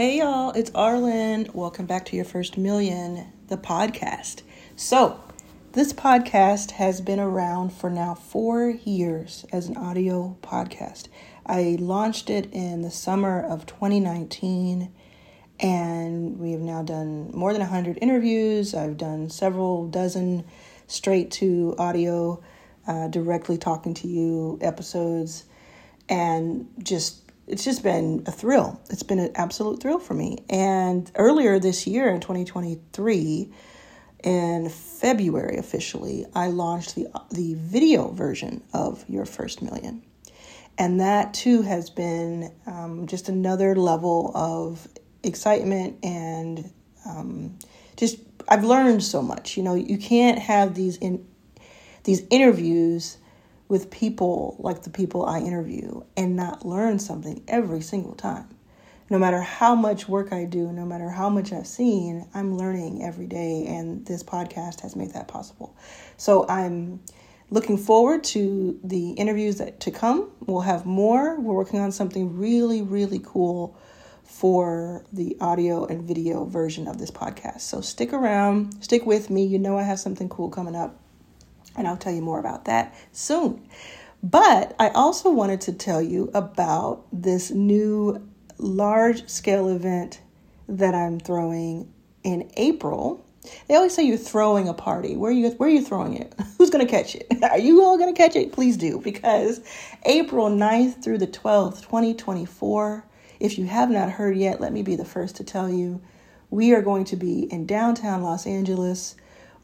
Hey y'all, it's Arlan. Welcome back to your first million, the podcast. So, this podcast has been around for now four years as an audio podcast. I launched it in the summer of 2019, and we have now done more than 100 interviews. I've done several dozen straight to audio, uh, directly talking to you episodes, and just it's just been a thrill. It's been an absolute thrill for me. And earlier this year in 2023, in February officially, I launched the the video version of Your First Million, and that too has been um, just another level of excitement and um, just I've learned so much. You know, you can't have these in these interviews with people like the people I interview and not learn something every single time. No matter how much work I do, no matter how much I've seen, I'm learning every day, and this podcast has made that possible. So I'm looking forward to the interviews that to come. We'll have more. We're working on something really, really cool for the audio and video version of this podcast. So stick around, stick with me. You know I have something cool coming up and I'll tell you more about that soon. But I also wanted to tell you about this new large scale event that I'm throwing in April. They always say you're throwing a party. Where are you where are you throwing it? Who's going to catch it? Are you all going to catch it? Please do because April 9th through the 12th, 2024. If you have not heard yet, let me be the first to tell you. We are going to be in downtown Los Angeles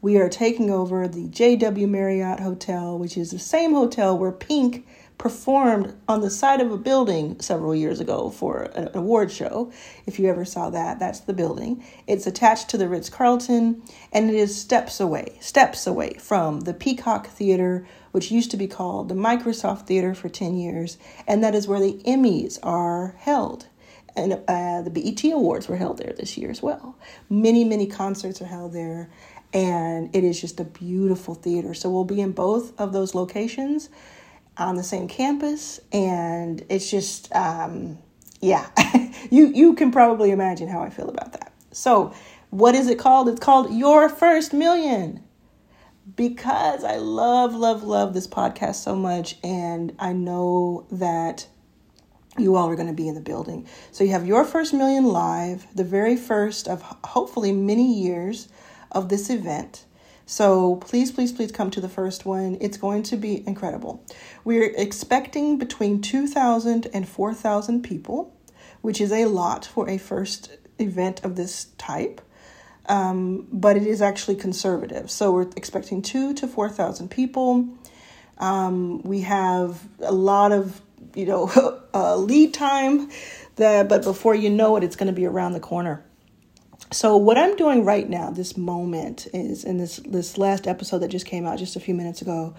we are taking over the JW Marriott Hotel, which is the same hotel where Pink performed on the side of a building several years ago for an award show. If you ever saw that, that's the building. It's attached to the Ritz Carlton and it is steps away, steps away from the Peacock Theater, which used to be called the Microsoft Theater for 10 years, and that is where the Emmys are held. And uh, the BET Awards were held there this year as well. Many, many concerts are held there and it is just a beautiful theater. So we'll be in both of those locations on the same campus, and it's just um, yeah, you you can probably imagine how I feel about that. So, what is it called? It's called Your First Million. Because I love, love, love this podcast so much, and I know that you all are going to be in the building. So, you have Your First Million live, the very first of hopefully many years of this event. So please, please, please come to the first one. It's going to be incredible. We're expecting between 2,000 and 4,000 people, which is a lot for a first event of this type. Um, but it is actually conservative. So we're expecting two to 4,000 people. Um, we have a lot of, you know, uh, lead time that, but before you know it, it's going to be around the corner. So what I'm doing right now, this moment, is in this this last episode that just came out just a few minutes ago.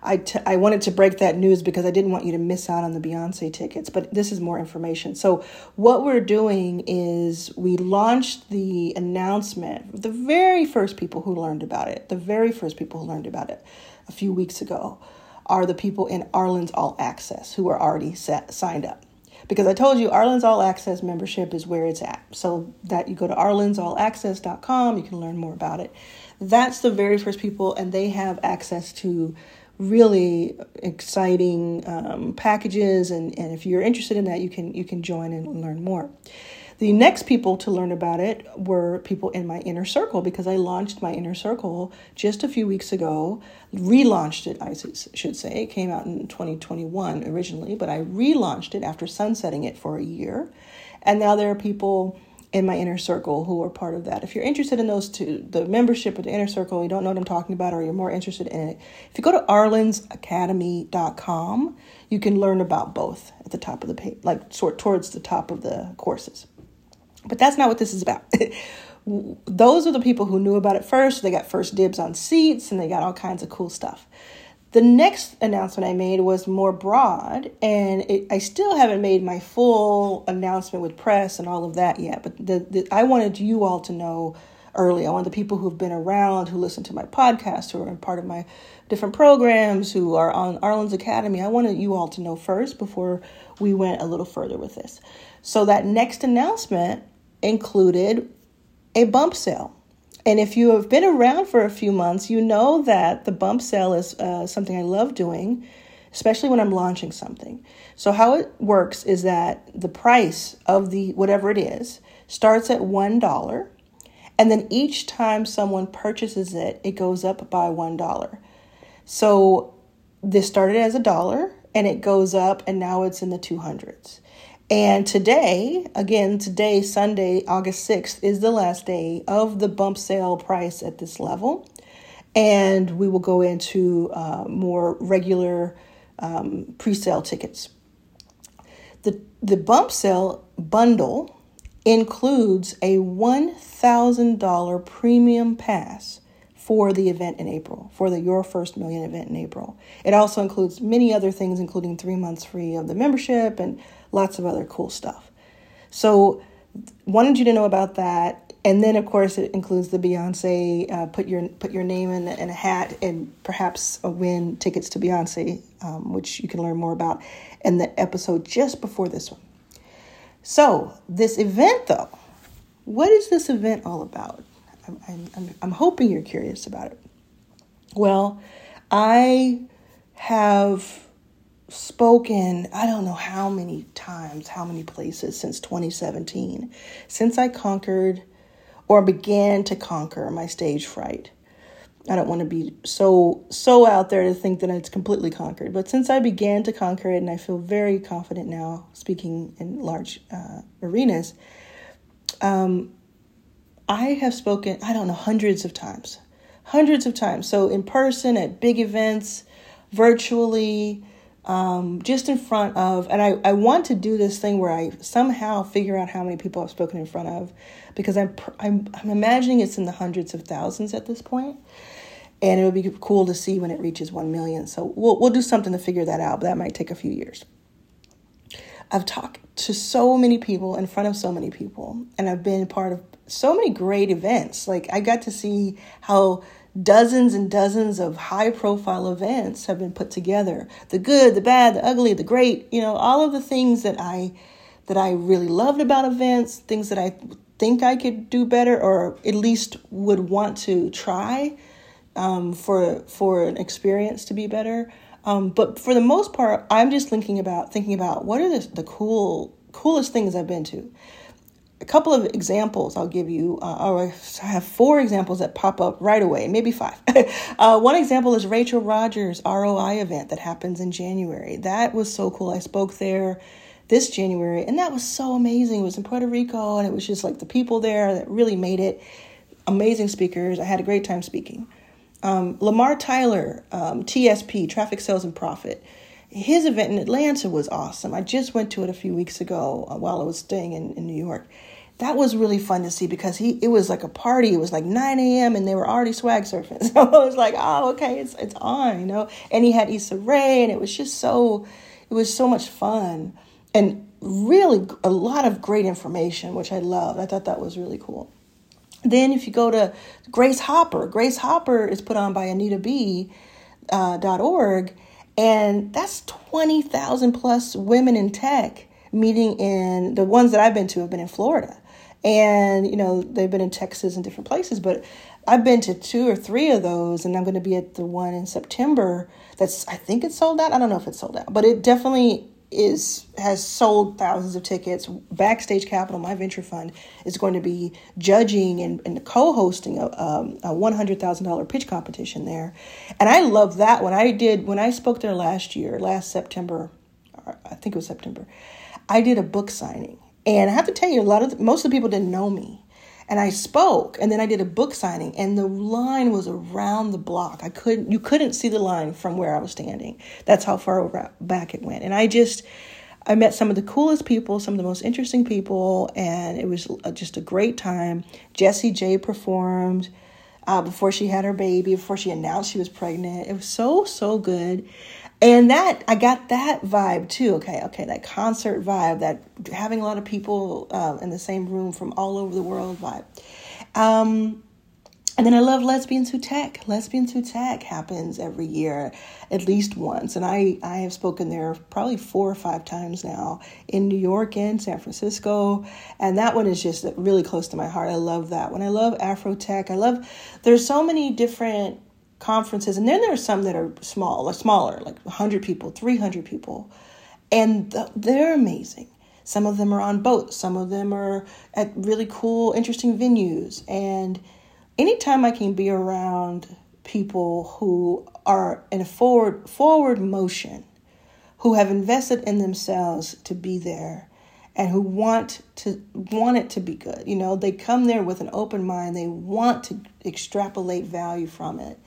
I, t- I wanted to break that news because I didn't want you to miss out on the Beyonce tickets, but this is more information. So, what we're doing is we launched the announcement, the very first people who learned about it, the very first people who learned about it a few weeks ago are the people in Arlan's All Access who are already set, signed up because I told you Arlan's All Access membership is where it's at. So that you go to arlansallaccess.com, you can learn more about it. That's the very first people, and they have access to really exciting um, packages. And, and if you're interested in that, you can you can join and learn more. The next people to learn about it were people in my inner circle because I launched my inner circle just a few weeks ago. Relaunched it, I should say. It came out in 2021 originally, but I relaunched it after sunsetting it for a year. And now there are people in my inner circle who are part of that. If you're interested in those two, the membership of the inner circle, you don't know what I'm talking about, or you're more interested in it, if you go to arlansacademy.com, you can learn about both at the top of the page, like sort towards the top of the courses. But that's not what this is about. Those are the people who knew about it first. They got first dibs on seats and they got all kinds of cool stuff. The next announcement I made was more broad, and it, I still haven't made my full announcement with press and all of that yet. But the, the, I wanted you all to know early. I want the people who've been around, who listen to my podcast, who are part of my different programs, who are on Arlan's Academy. I wanted you all to know first before we went a little further with this. So that next announcement included a bump sale. And if you have been around for a few months, you know that the bump sale is uh, something I love doing, especially when I'm launching something. So, how it works is that the price of the whatever it is starts at $1 and then each time someone purchases it, it goes up by $1. So this started as a dollar and it goes up and now it's in the 200s. And today, again, today, Sunday, August 6th, is the last day of the bump sale price at this level. And we will go into uh, more regular um, pre sale tickets. The, the bump sale bundle includes a $1,000 premium pass for the event in April, for the Your First Million event in April. It also includes many other things, including three months free of the membership and lots of other cool stuff. So, wanted you to know about that. And then, of course, it includes the Beyonce uh, put your put your name in, in a hat and perhaps win tickets to Beyonce, um, which you can learn more about in the episode just before this one. So, this event, though, what is this event all about? I'm, I'm, I'm hoping you're curious about it. Well, I have spoken, I don't know how many times, how many places since 2017, since I conquered or began to conquer my stage fright. I don't want to be so so out there to think that it's completely conquered, but since I began to conquer it, and I feel very confident now speaking in large uh, arenas, um, I have spoken, I don't know, hundreds of times. Hundreds of times. So in person, at big events, virtually, um, just in front of, and I, I want to do this thing where I somehow figure out how many people I've spoken in front of because I'm, I'm, I'm imagining it's in the hundreds of thousands at this point and it would be cool to see when it reaches 1 million so we'll, we'll do something to figure that out but that might take a few years i've talked to so many people in front of so many people and i've been part of so many great events. Like I got to see how dozens and dozens of high profile events have been put together. The good, the bad, the ugly, the great, you know, all of the things that I that I really loved about events, things that I think I could do better or at least would want to try um, for for an experience to be better. Um, but for the most part, I'm just thinking about thinking about what are the, the cool coolest things I've been to a couple of examples I'll give you, uh, or I have four examples that pop up right away, maybe five. uh, one example is Rachel Rodgers' ROI event that happens in January. That was so cool. I spoke there this January, and that was so amazing. It was in Puerto Rico, and it was just like the people there that really made it. Amazing speakers. I had a great time speaking. Um, Lamar Tyler, um, TSP, Traffic Sales and Profit his event in Atlanta was awesome. I just went to it a few weeks ago uh, while I was staying in, in New York. That was really fun to see because he it was like a party. It was like 9 a.m. and they were already swag surfing. So I was like, oh, okay, it's it's on, you know. And he had Issa Rae, and it was just so it was so much fun and really a lot of great information, which I loved. I thought that was really cool. Then if you go to Grace Hopper, Grace Hopper is put on by Anita B. Uh, .org and that's 20,000 plus women in tech meeting in the ones that I've been to have been in Florida. And, you know, they've been in Texas and different places, but I've been to two or three of those, and I'm going to be at the one in September. That's, I think it's sold out. I don't know if it's sold out, but it definitely is has sold thousands of tickets. Backstage Capital, my venture fund, is going to be judging and, and co-hosting a, um, a one hundred thousand dollar pitch competition there, and I love that When I did when I spoke there last year, last September, I think it was September. I did a book signing, and I have to tell you, a lot of the, most of the people didn't know me and I spoke and then I did a book signing and the line was around the block. I couldn't you couldn't see the line from where I was standing. That's how far back it went. And I just I met some of the coolest people, some of the most interesting people, and it was just a great time. Jessie J performed uh, before she had her baby, before she announced she was pregnant. It was so, so good. And that, I got that vibe too. Okay, okay, that concert vibe, that having a lot of people uh, in the same room from all over the world vibe. Um, And then I love Lesbians Who Tech. Lesbians Who Tech happens every year, at least once. And I, I have spoken there probably four or five times now in New York and San Francisco. And that one is just really close to my heart. I love that one. I love Afro Tech. I love, there's so many different conferences. And then there are some that are small, like smaller, like 100 people, 300 people. And they're amazing. Some of them are on boats, some of them are at really cool, interesting venues. And anytime I can be around people who are in a forward forward motion, who have invested in themselves to be there and who want to want it to be good. You know, they come there with an open mind. They want to extrapolate value from it.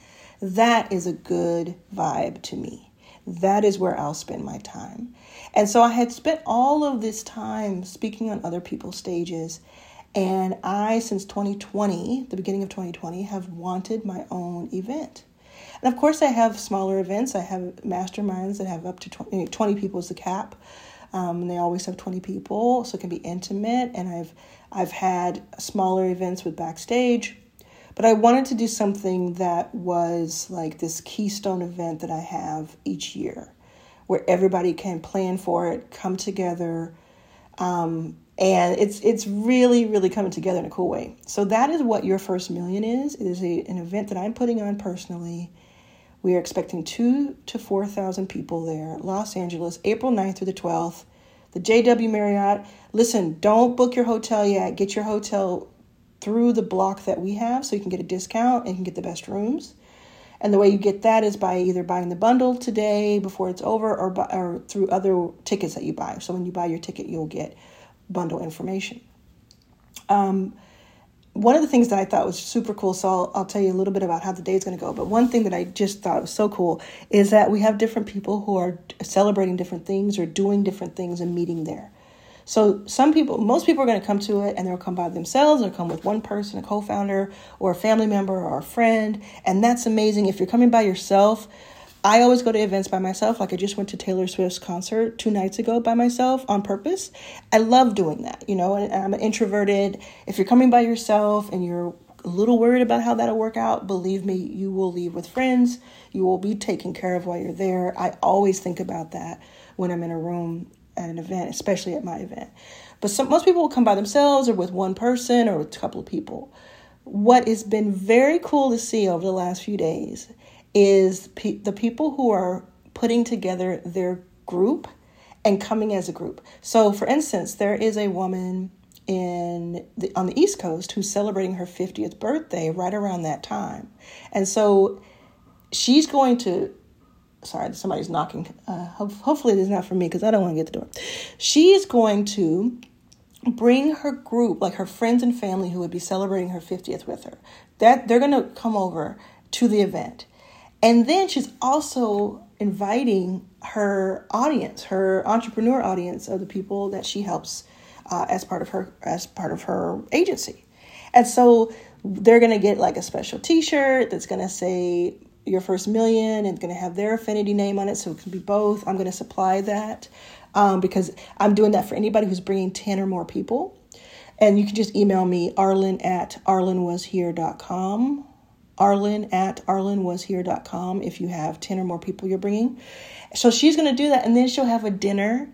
That is a good vibe to me. That is where I'll spend my time. And so I had spent all of this time speaking on other people's stages and I, since 2020, the beginning of 2020, have wanted my own event. And of course, I have smaller events. I have masterminds that have up to 20, 20 people as the cap. Um, and they always have 20 people, so it can be intimate. And I've I've had smaller events with backstage, but I wanted to do something that was like this keystone event that I have each year, where everybody can plan for it, come together, um, and it's it's really really coming together in a cool way. So that is what your first million is. It is a, an event that i'm putting on personally. We are expecting two to four thousand people there. Los angeles april 9th through the 12th the jw marriott. Listen don't book your hotel yet. Get your hotel through the block that we have so you can get a discount and you can get the best rooms and the way you get that is by either buying the bundle today before it's over or, or through other tickets that you buy so when you buy your ticket you'll get bundle information. Um, one of the things that I thought was super cool, so I'll, I'll tell you a little bit about how the day is going to go. But one thing that I just thought was so cool is that we have different people who are celebrating different things or doing different things and meeting there. So some people, most people are going to come to it and they'll come by themselves or come with one person, a co-founder or a family member or a friend. And that's amazing. If you're coming by yourself, I always go to events by myself. Like I just went to Taylor Swift's concert two nights ago by myself on purpose. I love doing that, you know, and I'm an introverted. If you're coming by yourself and you're a little worried about how that'll work out, believe me, you will leave with friends. You will be taken care of while you're there. I always think about that when I'm in a room at an event, especially at my event. But some, most people will come by themselves or with one person or a couple of people. What has been very cool to see over the last few days is pe- the people who are putting together their group and coming as a group. So, for instance, there is a woman in the, on the East Coast who's celebrating her 50th birthday right around that time, and so she's going to. Sorry, somebody's knocking. Uh, hopefully, it is not for me because I don't want to get the door. She's going to bring her group, like her friends and family who would be celebrating her 50th with her. That they're going to come over to the event and then she's also inviting her audience, her entrepreneur audience of the people that she helps uh, as part of her as part of her agency. And so they're going to get like a special t-shirt that's going to say your first million and going to have their affinity name on it so it can be both. I'm going to supply that um, because I'm doing that for anybody who's bringing 10 or more people. And you can just email me, arlan at arlanwashere.com arlan at arlanwashere.com if you have 10 or more people you're bringing. So she's going to do that. And then she'll have a dinner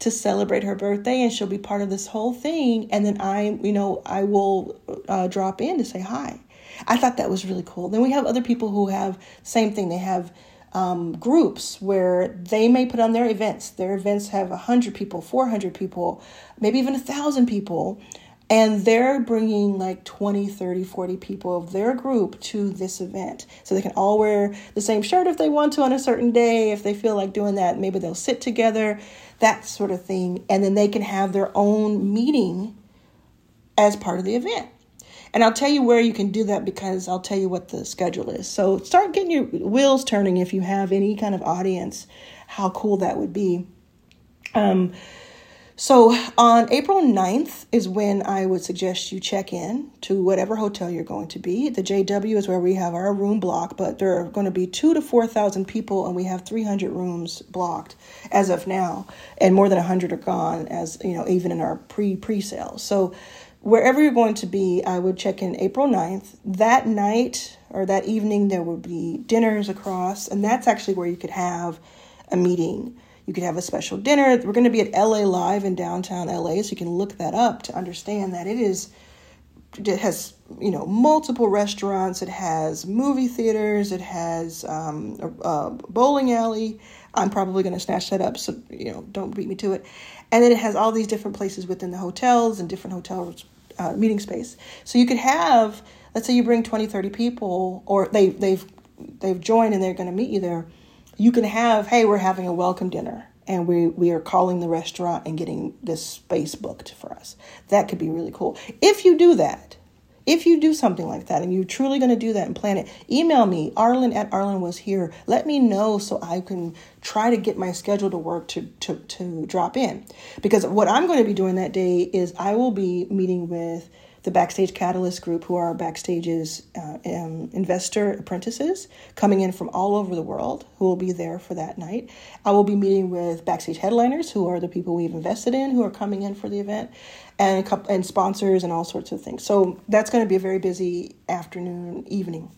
to celebrate her birthday and she'll be part of this whole thing. And then I, you know, I will uh, drop in to say hi. I thought that was really cool. Then we have other people who have same thing. They have um, groups where they may put on their events. Their events have 100 people, 400 people, maybe even a 1,000 people and they're bringing like 20 30 40 people of their group to this event so they can all wear the same shirt if they want to on a certain day if they feel like doing that maybe they'll sit together that sort of thing and then they can have their own meeting as part of the event and I'll tell you where you can do that because I'll tell you what the schedule is. So start getting your wheels turning if you have any kind of audience, how cool that would be. Um, so on April 9th is when I would suggest you check in to whatever hotel you're going to be. The JW is where we have our room block, but there are going to be two to 4,000 people and we have 300 rooms blocked as of now. And more than 100 are gone as, you know, even in our pre pre sales. So wherever you're going to be, I would check in April 9th. That night or that evening, there would be dinners across, and that's actually where you could have a meeting. You could have a special dinner. We're going to be at LA Live in downtown LA, so you can look that up to understand that it is. It has you know multiple restaurants. It has movie theaters. It has um, a, a bowling alley. I'm probably going to snatch that up, so you know don't beat me to it. And then it has all these different places within the hotels and different hotels uh, meeting space. So you could have, let's say you bring 20, 30 people, or they they've they've joined and they're going to meet you there you can have, hey, we're having a welcome dinner and we, we are calling the restaurant and getting this space booked for us. That could be really cool. If you do that, if you do something like that and you're truly going to do that and plan it, email me, Arlan at Arlan was here. Let me know so I can try to get my schedule to work to, to, to drop in. Because what I'm going to be doing that day is I will be meeting with the Backstage Catalyst group, who are Backstage's uh, um, investor apprentices coming in from all over the world, who will be there for that night. I will be meeting with Backstage headliners, who are the people we've invested in, who are coming in for the event, and and sponsors and all sorts of things. So that's going to be a very busy afternoon, evening.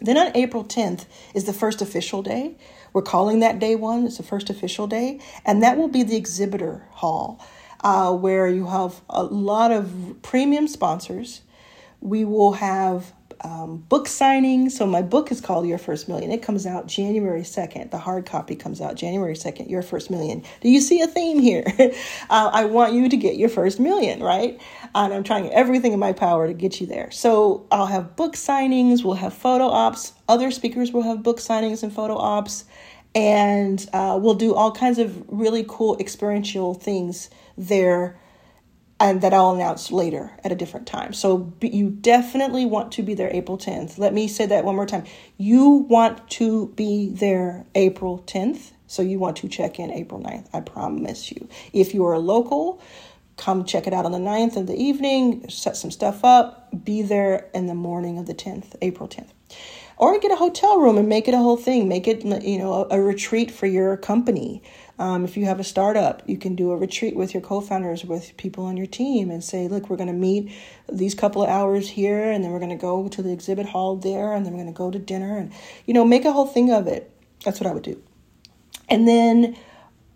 Then on April 10th is the first official day. We're calling that day one. It's the first official day, and that will be the exhibitor hall uh, where you have a lot of premium sponsors. We will have um, book signings. So my book is called Your First Million. It comes out January 2nd. The hard copy comes out January 2nd, Your First Million. Do you see a theme here? uh, I want you to get your first million, right? And I'm trying everything in my power to get you there. So I'll have book signings, we'll have photo ops. Other speakers will have book signings and photo ops. And uh, we'll do all kinds of really cool experiential things there and that I'll announce later at a different time. So you definitely want to be there April 10th. Let me say that one more time. You want to be there April 10th. So you want to check in April 9th. I promise you. If you are a local, come check it out on the 9th in the evening, set some stuff up, be there in the morning of the 10th, April 10th or get a hotel room and make it a whole thing. Make it, you know, a, a retreat for your company. Um, if you have a startup, you can do a retreat with your co-founders, with people on your team, and say, "Look, we're going to meet these couple of hours here, and then we're going to go to the exhibit hall there, and then we're going to go to dinner, and you know, make a whole thing of it." That's what I would do. And then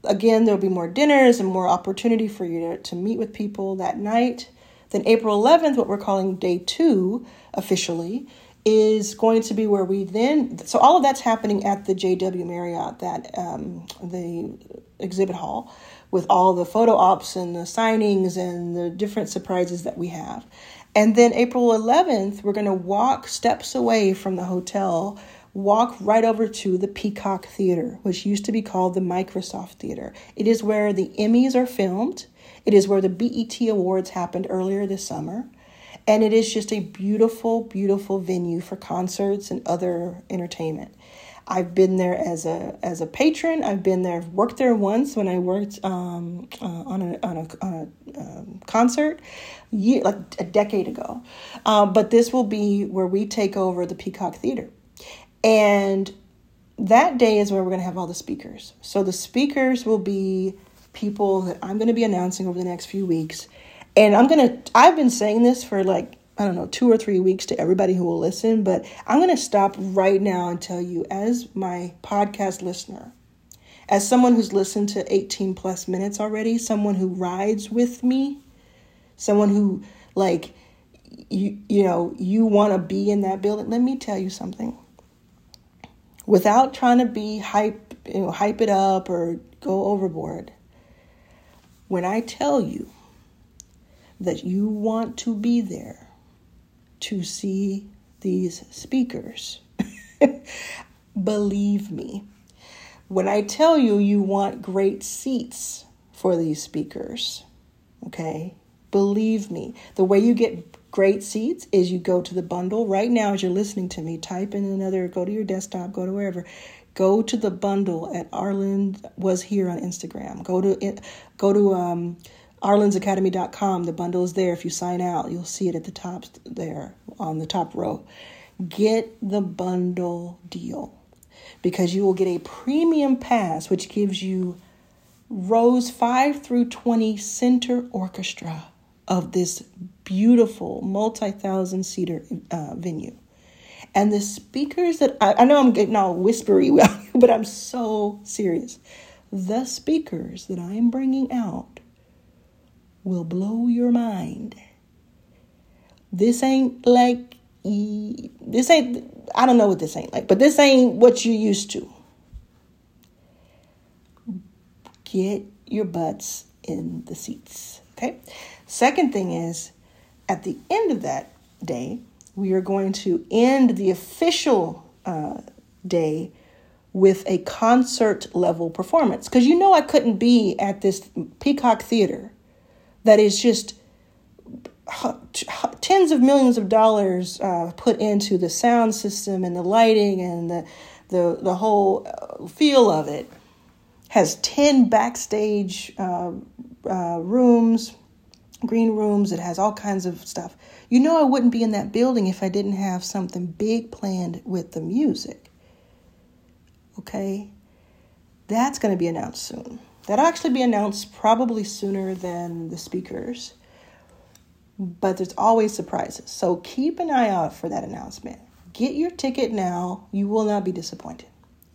again, there'll be more dinners and more opportunity for you to, to meet with people that night. Then April 11th, what we're calling day two officially, is going to be where we then so all of that's happening at the JW Marriott that um, the exhibit hall with all the photo ops and the signings and the different surprises that we have. And then April 11th, we're going to walk steps away from the hotel, walk right over to the Peacock Theater, which used to be called the Microsoft Theater. It is where the Emmys are filmed. It is where the BET Awards happened earlier this summer. And it is just a beautiful, beautiful venue for concerts and other entertainment. I've been there as a as a patron. I've been there, worked there once when I worked um, uh, on a on a, on a um, concert, year like a decade ago. Um, but this will be where we take over the Peacock Theater, and that day is where we're going to have all the speakers. So the speakers will be people that I'm going to be announcing over the next few weeks and I'm going to, I've been saying this for like, I don't know, two or three weeks to everybody who will listen, but I'm going to stop right now and tell you, as my podcast listener, as someone who's listened to 18 plus minutes already, someone who rides with me, someone who, like, you, you know, you want to be in that building, let me tell you something. Without trying to be hype, you know, hype it up or go overboard, when I tell you, that you want to be there to see these speakers. Believe me, when I tell you you want great seats for these speakers, okay, believe me, the way you get great seats is you go to the bundle right now as you're listening to me, type in another, go to your desktop, go to wherever. Go to the bundle at Arlan was here on Instagram. Go to it go to um, arlansacademy.com. The bundle is there. If you sign out, you'll see it at the top there on the top row. Get the bundle deal because you will get a premium pass, which gives you rows 5 through 20 center orchestra of this beautiful multi thousand seater uh, venue. And the speakers that I, I know I'm getting all whispery, but I'm so serious. The speakers that I am bringing out will blow your mind. This ain't like, this ain't, I don't know what this ain't like, but this ain't what you're used to. Get your butts in the seats. Okay. Second thing is, at the end of that day, we are going to end the official uh, day with a concert level performance. Because you know, I couldn't be at this Peacock Theater that is just tens of millions of dollars uh, put into the sound system and the lighting and the the, the whole uh, feel of it. Has 10 backstage uh, uh, rooms green rooms. It has all kinds of stuff. You know i wouldn't be in that building if i didn't have something big planned with the music. Okay? That's going to be announced soon That'll actually be announced probably sooner than the speakers, but there's always surprises. So keep an eye out for that announcement. Get your ticket now. You will not be disappointed.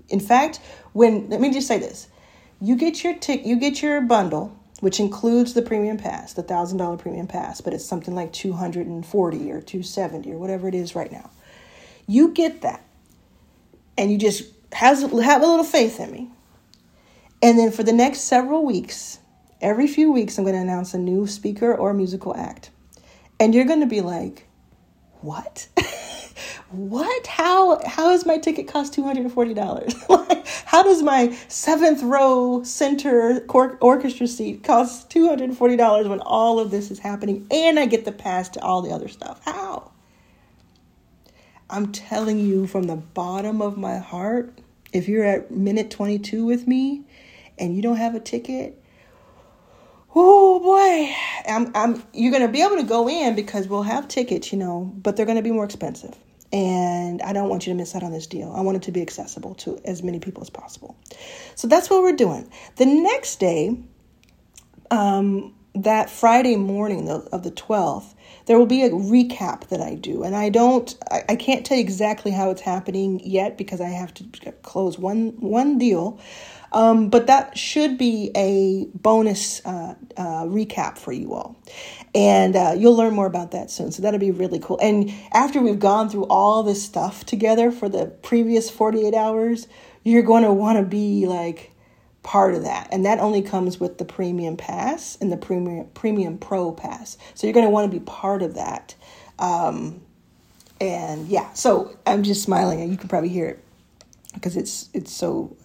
In fact, when let me just say this. You get your tick you get your bundle, which includes the premium pass, the thousand dollar premium pass, but it's something like 240 or 270 or whatever it is right now. You get that. And you just has have a little faith in me and then for the next several weeks, every few weeks, I'm going to announce a new speaker or musical act. And you're going to be like, what? what? How how does my ticket cost two hundred and forty dollars? how does my seventh row center orchestra seat cost two hundred and forty dollars when all of this is happening and I get the pass to all the other stuff? How? I'm telling you from the bottom of my heart, if you're at minute twenty two with me, and you don't have a ticket, oh boy, I'm, I'm, you're going to be able to go in because we'll have tickets, you know, but they're going to be more expensive. And I don't want you to miss out on this deal. I want it to be accessible to as many people as possible. So that's what we're doing. The next day, um, that Friday morning of the 12th, there will be a recap that I do. And I don't, I, I can't tell you exactly how it's happening yet because I have to close one, one deal. Um, but that should be a bonus uh, uh, recap for you all. And uh, you'll learn more about that soon. So that'll be really cool. And after we've gone through all this stuff together for the previous 48 hours, you're going to want to be like part of that. And that only comes with the premium pass and the premium premium pro pass. So you're going to want to be part of that. Um, and yeah, so I'm just smiling. You can probably hear it because it's it's so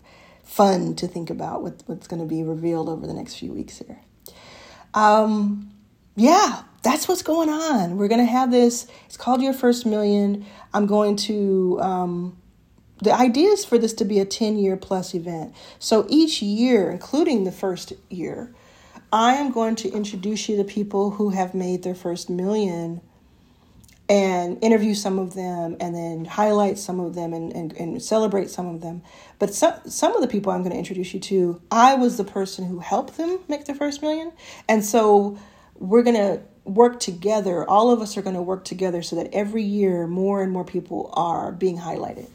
fun to think about what, what's going to be revealed over the next few weeks here. Um, yeah, that's what's going on. We're going to have this. It's called Your First Million. I'm going to. Um, the idea is for this to be a 10 year plus event. So each year, including the first year, I am going to introduce you to people who have made their first million and interview some of them and then highlight some of them and, and, and celebrate some of them. But some, some of the people I'm going to introduce you to, I was the person who helped them make their first million. And so we're going to work together. All of us are going to work together so that every year more and more people are being highlighted.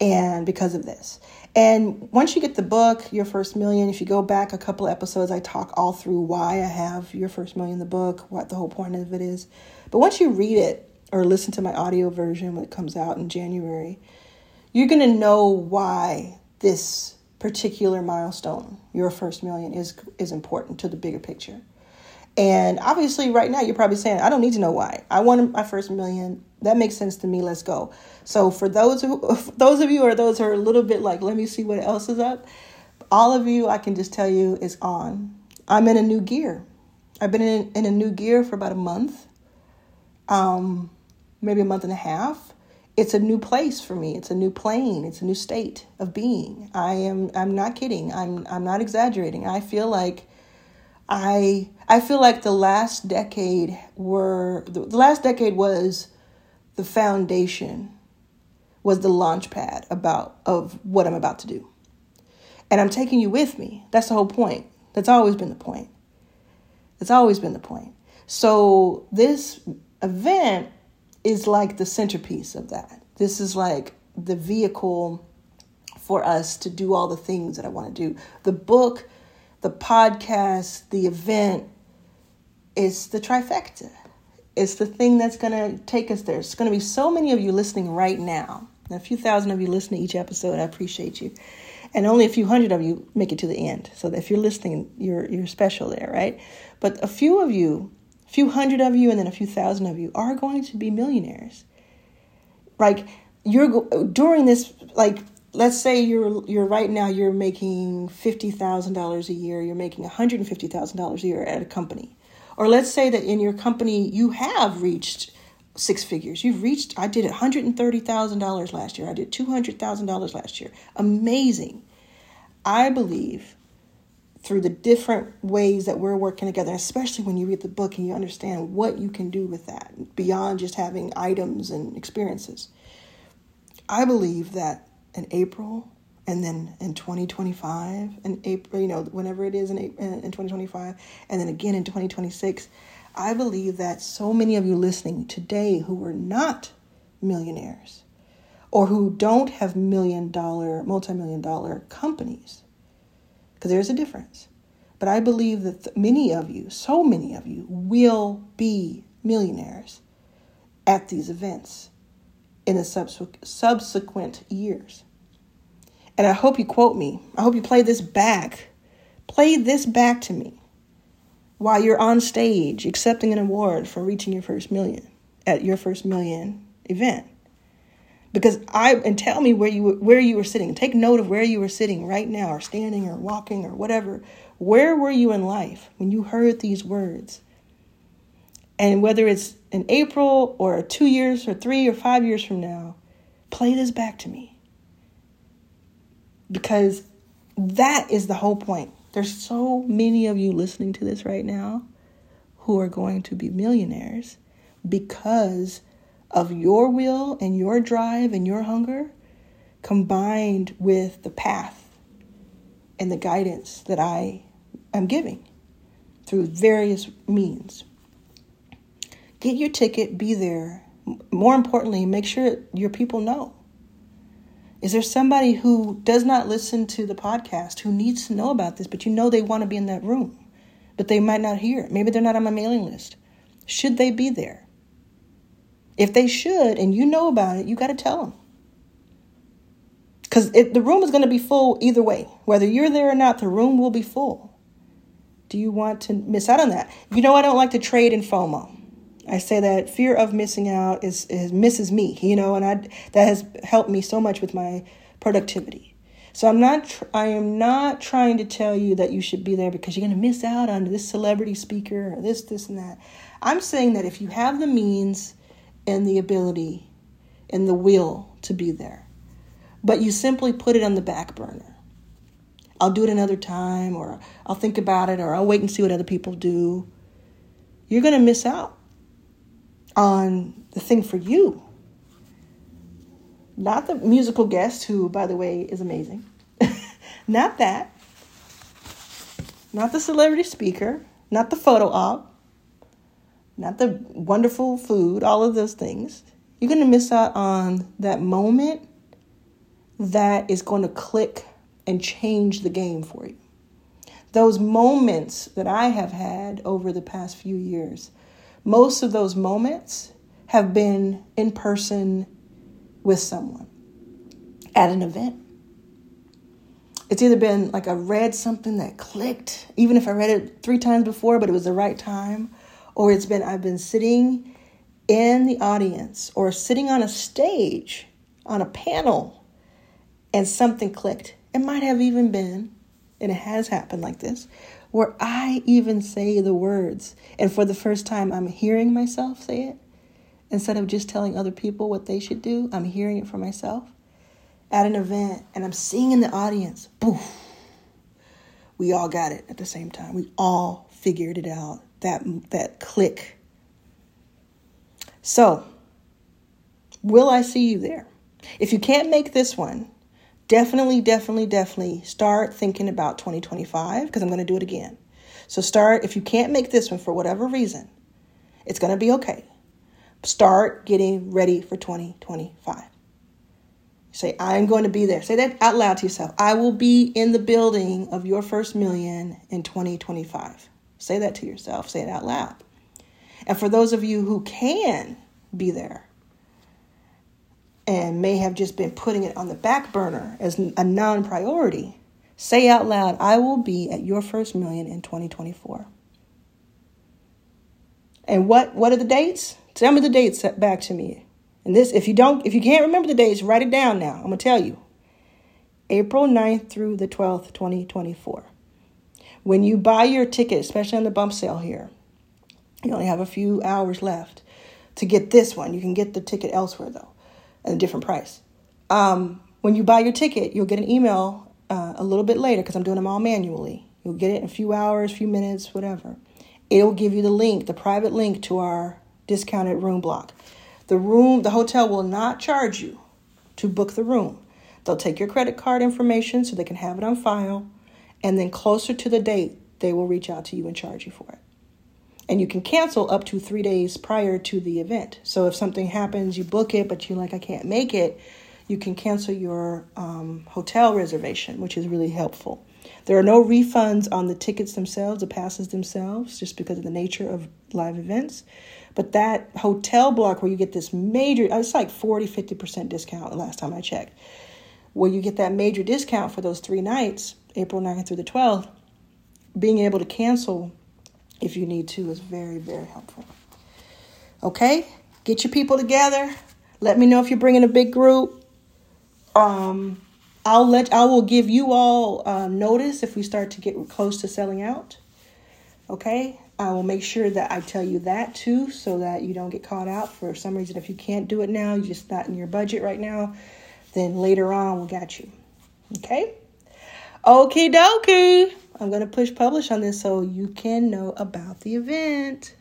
And because of this. And once you get the book, Your First Million, if you go back a couple episodes, I talk all through why I have Your First Million, the book, what the whole point of it is. But once you read it, or listen to my audio version when it comes out in January, you're going to know why this particular milestone, your first million, is is important to the bigger picture. And obviously, right now, you're probably saying, I don't need to know why. I want my first million. That makes sense to me. Let's go. So, for those who, those of you or those who are a little bit like, let me see what else is up, all of you, I can just tell you, is on. I'm in a new gear. I've been in, in a new gear for about a month. Um, maybe a month and a half it's a new place for me. It's a new plane. It's a new state of being. I am i'm not kidding. I'm i'm not exaggerating. I feel like i i feel like the last decade were the, the last decade was the foundation was the launch pad about of what i'm about to do. And i'm taking you with me. That's the whole point. That's always been the point. That's always been the point. So this event is like the centerpiece of that. This is like the vehicle for us to do all the things that I want to do. The book, the podcast, the event is the trifecta. It's the thing that's going to take us there. It's going to be so many of you listening right now. A few thousand of you listen to each episode. I appreciate you. And only a few hundred of you make it to the end. So if you're listening, you're you're special there, right? But a few of you, few hundred of you and then a few thousand of you are going to be millionaires. Like you're during this like let's say you're you're right now you're making $50,000 a year, you're making $150,000 a year at a company. Or let's say that in your company you have reached six figures. You've reached I did $130,000 last year. I did $200,000 last year. Amazing. I believe through the different ways that we're working together, especially when you read the book and you understand what you can do with that beyond just having items and experiences. I believe that in April and then in 2025 and April, you know, whenever it is in, in 2025, and then again in 2026, I believe that so many of you listening today who are not millionaires or who don't have million dollar, multi million dollar companies, because there's a difference. But I believe that many of you, so many of you, will be millionaires at these events in the subsequent years. And I hope you quote me. I hope you play this back. Play this back to me while you're on stage accepting an award for reaching your first million at your first million event. Because I and tell me where you where you were sitting. Take note of where you were sitting right now, or standing, or walking, or whatever. Where were you in life when you heard these words? And whether it's in April or two years or three or five years from now, play this back to me because that is the whole point. There's so many of you listening to this right now who are going to be millionaires because of your will and your drive and your hunger combined with the path and the guidance that I am giving through various means. Get your ticket, be there. More importantly, make sure your people know. Is there somebody who does not listen to the podcast who needs to know about this, but you know they want to be in that room, but they might not hear? Maybe they're not on my mailing list. Should they be there? If they should, and you know about it, you got to tell them. Because the room is going to be full either way. Whether you're there or not, the room will be full. Do you want to miss out on that? You know, I don't like to trade in FOMO. I say that fear of missing out is, is misses me, you know, and I that has helped me so much with my productivity. So I'm not tr- I am not trying to tell you that you should be there because you're going to miss out on this celebrity speaker or this this and that. I'm saying that if you have the means and the ability and the will to be there, but you simply put it on the back burner. I'll do it another time or I'll think about it or I'll wait and see what other people do. You're going to miss out on the thing for you. Not the musical guest, who, by the way, is amazing. not that. Not the celebrity speaker. Not the photo op. Not the wonderful food, all of those things. You're going to miss out on that moment that is going to click and change the game for you. Those moments that I have had over the past few years most of those moments have been in person with someone at an event. It's either been like I read something that clicked, even if I read it three times before, but it was the right time, or it's been I've been sitting in the audience or sitting on a stage on a panel and something clicked. It might have even been, and it has happened like this, where I even say the words. And for the first time, I'm hearing myself say it. Instead of just telling other people what they should do, I'm hearing it for myself at an event and I'm seeing in the audience, poof, we all got it at the same time. We all figured it out. That that click. So, will I see you there? If you can't make this one, definitely, definitely, definitely start thinking about 2025 because I'm going to do it again. So start, if you can't make this one for whatever reason, It's going to be okay. Start getting ready for 2025. Say, I'm going to be there. Say that out loud to yourself. I will be in the building of your first million in 2025. Say that to yourself. Say it out loud. And for those of you who can be there and may have just been putting it on the back burner as a non priority, say out loud, I will be at your first million in 2024. And what, what are the dates? Tell me the dates back to me. And this, if you don't, if you can't remember the dates, write it down now. I'm gonna tell you. April 9th through the 12th, 2024. When you buy your ticket, especially on the bump sale here, you only have a few hours left to get this one. You can get the ticket elsewhere though, at a different price. Um, when you buy your ticket, you'll get an email uh, a little bit later because I'm doing them all manually. You'll get it in a few hours, a few minutes, whatever. It'll give you the link, the private link to our discounted room block. The room, the hotel will not charge you to book the room. They'll take your credit card information so they can have it on file, and then closer to the date, they will reach out to you and charge you for it. And you can cancel up to three days prior to the event. So if something happens, you book it, but you're like, I can't make it, you can cancel your um, hotel reservation, which is really helpful. There are no refunds on the tickets themselves, the passes themselves, just because of the nature of live events. But that hotel block where you get this major, it's like 40, 50% discount the last time I checked, where you get that major discount for those three nights, April 9th through the 12th, being able to cancel if you need to is very, very helpful. Okay? Get your people together. Let me know if you're bringing a big group. Um, I'll let I will give you all uh, notice if we start to get close to selling out. Okay, I will make sure that I tell you that too, so that you don't get caught out for some reason. If you can't do it now, you're just not in your budget right now, then later on we'll get you. Okay? Okie dokie. I'm going to push publish on this so you can know about the event.